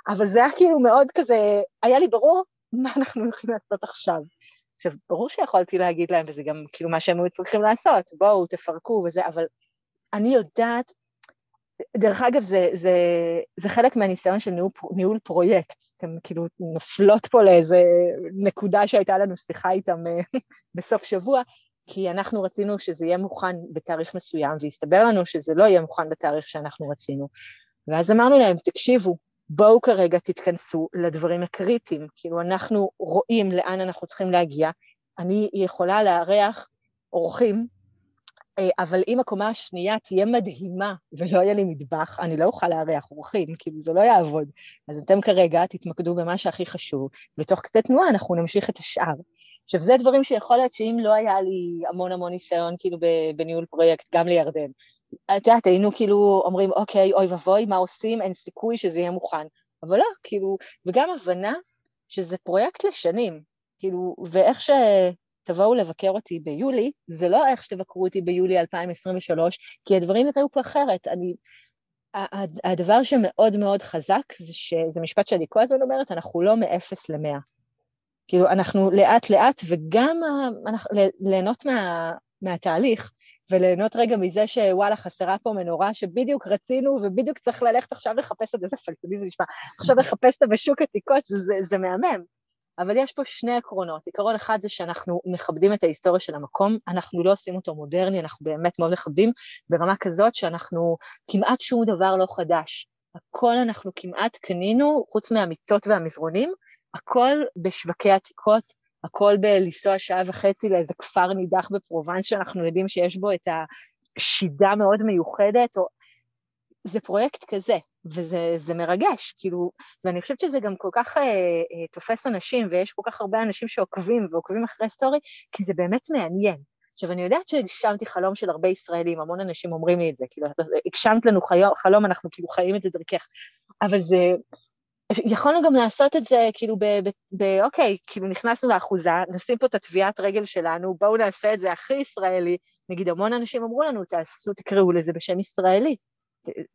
אבל זה היה כאילו מאוד כזה, היה לי ברור מה אנחנו הולכים לעשות עכשיו. עכשיו, ברור שיכולתי להגיד להם, וזה גם כאילו מה שהם היו צריכים לעשות, בואו, תפרקו וזה, אבל אני יודעת, דרך אגב, זה, זה, זה חלק מהניסיון של ניהול, ניהול פרויקט. אתם כאילו נופלות פה לאיזה נקודה שהייתה לנו שיחה איתם אה, (laughs) בסוף שבוע, כי אנחנו רצינו שזה יהיה מוכן בתאריך מסוים, והסתבר לנו שזה לא יהיה מוכן בתאריך שאנחנו רצינו. ואז אמרנו להם, תקשיבו, בואו כרגע תתכנסו לדברים הקריטיים, כאילו אנחנו רואים לאן אנחנו צריכים להגיע, אני יכולה לארח אורחים, אה, אבל אם הקומה השנייה תהיה מדהימה ולא יהיה לי מטבח, אני לא אוכל לארח אורחים, כאילו זה לא יעבוד. אז אתם כרגע תתמקדו במה שהכי חשוב, ותוך כדי תנועה אנחנו נמשיך את השאר. עכשיו, זה דברים שיכול להיות שאם לא היה לי המון המון ניסיון כאילו בניהול פרויקט, גם לירדן, את יודעת, היינו כאילו אומרים, אוקיי, אוי ואבוי, מה עושים? אין סיכוי שזה יהיה מוכן. אבל לא, כאילו, וגם הבנה שזה פרויקט לשנים, כאילו, ואיך שתבואו לבקר אותי ביולי, זה לא איך שתבקרו אותי ביולי 2023, כי הדברים יראו פה אחרת. אני, הדבר שמאוד מאוד חזק, זה שזה משפט שאני כל הזמן אומרת, אנחנו לא מאפס למאה. כאילו, אנחנו לאט לאט, וגם ליהנות מה, מהתהליך, וליהנות רגע מזה שוואלה, חסרה פה מנורה שבדיוק רצינו, ובדיוק צריך ללכת עכשיו לחפש את איזה פלטוני זה נשמע, עכשיו לחפש אותה בשוק עתיקות, זה, זה, זה מהמם. אבל יש פה שני עקרונות. עיקרון אחד זה שאנחנו מכבדים את ההיסטוריה של המקום, אנחנו לא עושים אותו מודרני, אנחנו באמת מאוד מכבדים, ברמה כזאת שאנחנו, כמעט שום דבר לא חדש. הכל אנחנו כמעט קנינו, חוץ מהמיטות והמזרונים, הכל בשווקי עתיקות, הכל בלנסוע שעה וחצי לאיזה כפר נידח בפרובנס שאנחנו יודעים שיש בו את השידה מאוד מיוחדת, או... זה פרויקט כזה, וזה מרגש, כאילו, ואני חושבת שזה גם כל כך אה, אה, תופס אנשים, ויש כל כך הרבה אנשים שעוקבים ועוקבים אחרי סטורי, כי זה באמת מעניין. עכשיו, אני יודעת שהגשמתי חלום של הרבה ישראלים, המון אנשים אומרים לי את זה, כאילו, הגשמת לנו חלום, אנחנו כאילו חיים את זה דרכך, אבל זה, יכולנו גם לעשות את זה כאילו ב... ב, ב אוקיי, כאילו נכנסנו לאחוזה, נשים פה את הטביעת רגל שלנו, בואו נעשה את זה הכי ישראלי. נגיד המון אנשים אמרו לנו, תעשו, תקראו לזה בשם ישראלי,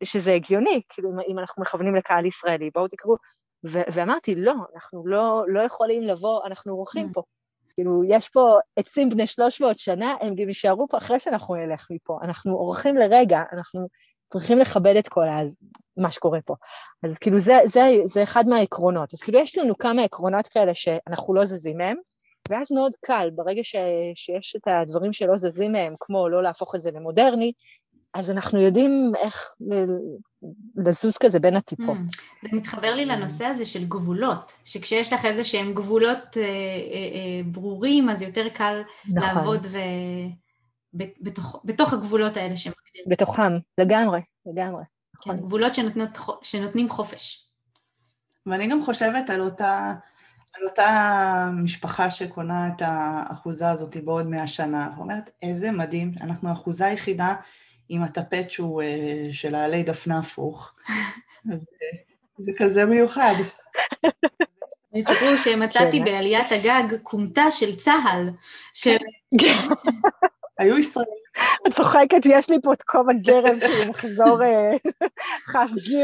שזה הגיוני, כאילו אם אנחנו מכוונים לקהל ישראלי, בואו תקראו. ו- ואמרתי, לא, אנחנו לא, לא יכולים לבוא, אנחנו אורחים mm. פה. כאילו, יש פה עצים בני 300 שנה, הם גם יישארו פה אחרי שאנחנו נלך מפה. אנחנו אורחים לרגע, אנחנו צריכים לכבד את כל הז... מה שקורה פה. אז כאילו זה, זה, זה אחד מהעקרונות. אז כאילו יש לנו כמה עקרונות כאלה שאנחנו לא זזים מהם, ואז מאוד קל, ברגע ש, שיש את הדברים שלא זזים מהם, כמו לא להפוך את זה למודרני, אז אנחנו יודעים איך לזוז כזה בין הטיפות. Mm, זה מתחבר לי לנושא הזה של גבולות, שכשיש לך איזה שהם גבולות אה, אה, אה, ברורים, אז יותר קל נכון. לעבוד ו... בתוך, בתוך הגבולות האלה שמגדירים. בתוכם, לגמרי, לגמרי. כן, נכון. גבולות שנותנות, שנותנים חופש. ואני גם חושבת על אותה, על אותה משפחה שקונה את האחוזה הזאת בעוד מאה שנה, ואומרת, איזה מדהים, אנחנו האחוזה היחידה עם הטפט שהוא אה, של העלי דפנה הפוך. (laughs) זה כזה מיוחד. יספרו (laughs) שמצאתי כן. בעליית הגג כומתה של צה"ל, של... היו ישראלים. את צוחקת, יש לי פה את כובע גרם, כאילו מחזור אה, (laughs) כ"ג,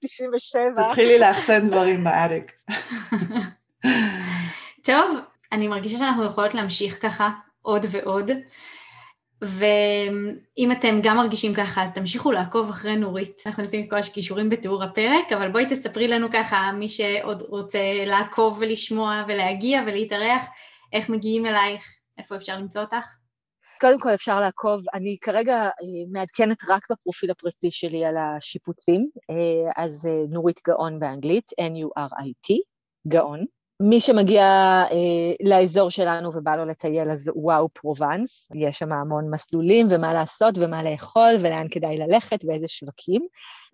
97. תתחילי לאחסן דברים באריק. טוב, אני מרגישה שאנחנו יכולות להמשיך ככה עוד ועוד, ואם אתם גם מרגישים ככה, אז תמשיכו לעקוב אחרי נורית. אנחנו נשים את כל הכישורים בתיאור הפרק, אבל בואי תספרי לנו ככה, מי שעוד רוצה לעקוב ולשמוע ולהגיע ולהתארח, איך מגיעים אלייך, איפה אפשר למצוא אותך? קודם כל אפשר לעקוב, אני כרגע אה, מעדכנת רק בפרופיל הפרטי שלי על השיפוצים, אה, אז אה, נורית גאון באנגלית, N-U-R-I-T, גאון. מי שמגיע אה, לאזור שלנו ובא לו לטייל, אז וואו פרובנס, יש שם המון מסלולים ומה לעשות ומה לאכול ולאן כדאי ללכת ואיזה שווקים.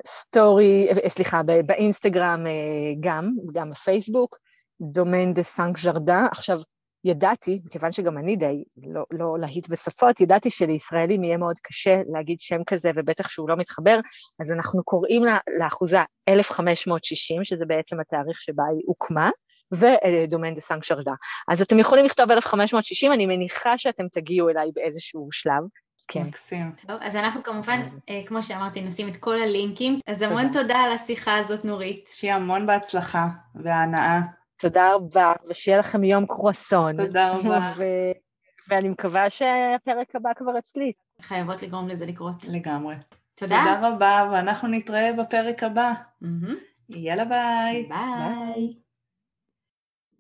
story, סליחה, באינסטגרם אה, גם, גם בפייסבוק, Domaine des Cinq Jardins. עכשיו, ידעתי, מכיוון שגם אני די לא, לא להיט בשפות, ידעתי שלישראלים יהיה מאוד קשה להגיד שם כזה, ובטח שהוא לא מתחבר, אז אנחנו קוראים לה, לאחוזה 1560, שזה בעצם התאריך שבה היא הוקמה, ו Domaine des Cinq Jardins. אז אתם יכולים לכתוב 1560, אני מניחה שאתם תגיעו אליי באיזשהו שלב. כן. מקסים. טוב, אז אנחנו כמובן, אה, כמו שאמרתי, נשים את כל הלינקים. אז המון תודה על השיחה הזאת, נורית. שיהיה המון בהצלחה והנאה. תודה רבה, ושיהיה לכם יום קרואסון. תודה רבה. (laughs) ו- ואני מקווה שהפרק הבא כבר אצלי. חייבות לגרום לזה לקרות. לגמרי. תודה. תודה רבה, ואנחנו נתראה בפרק הבא. Mm-hmm. יאללה ביי. ביי. ביי.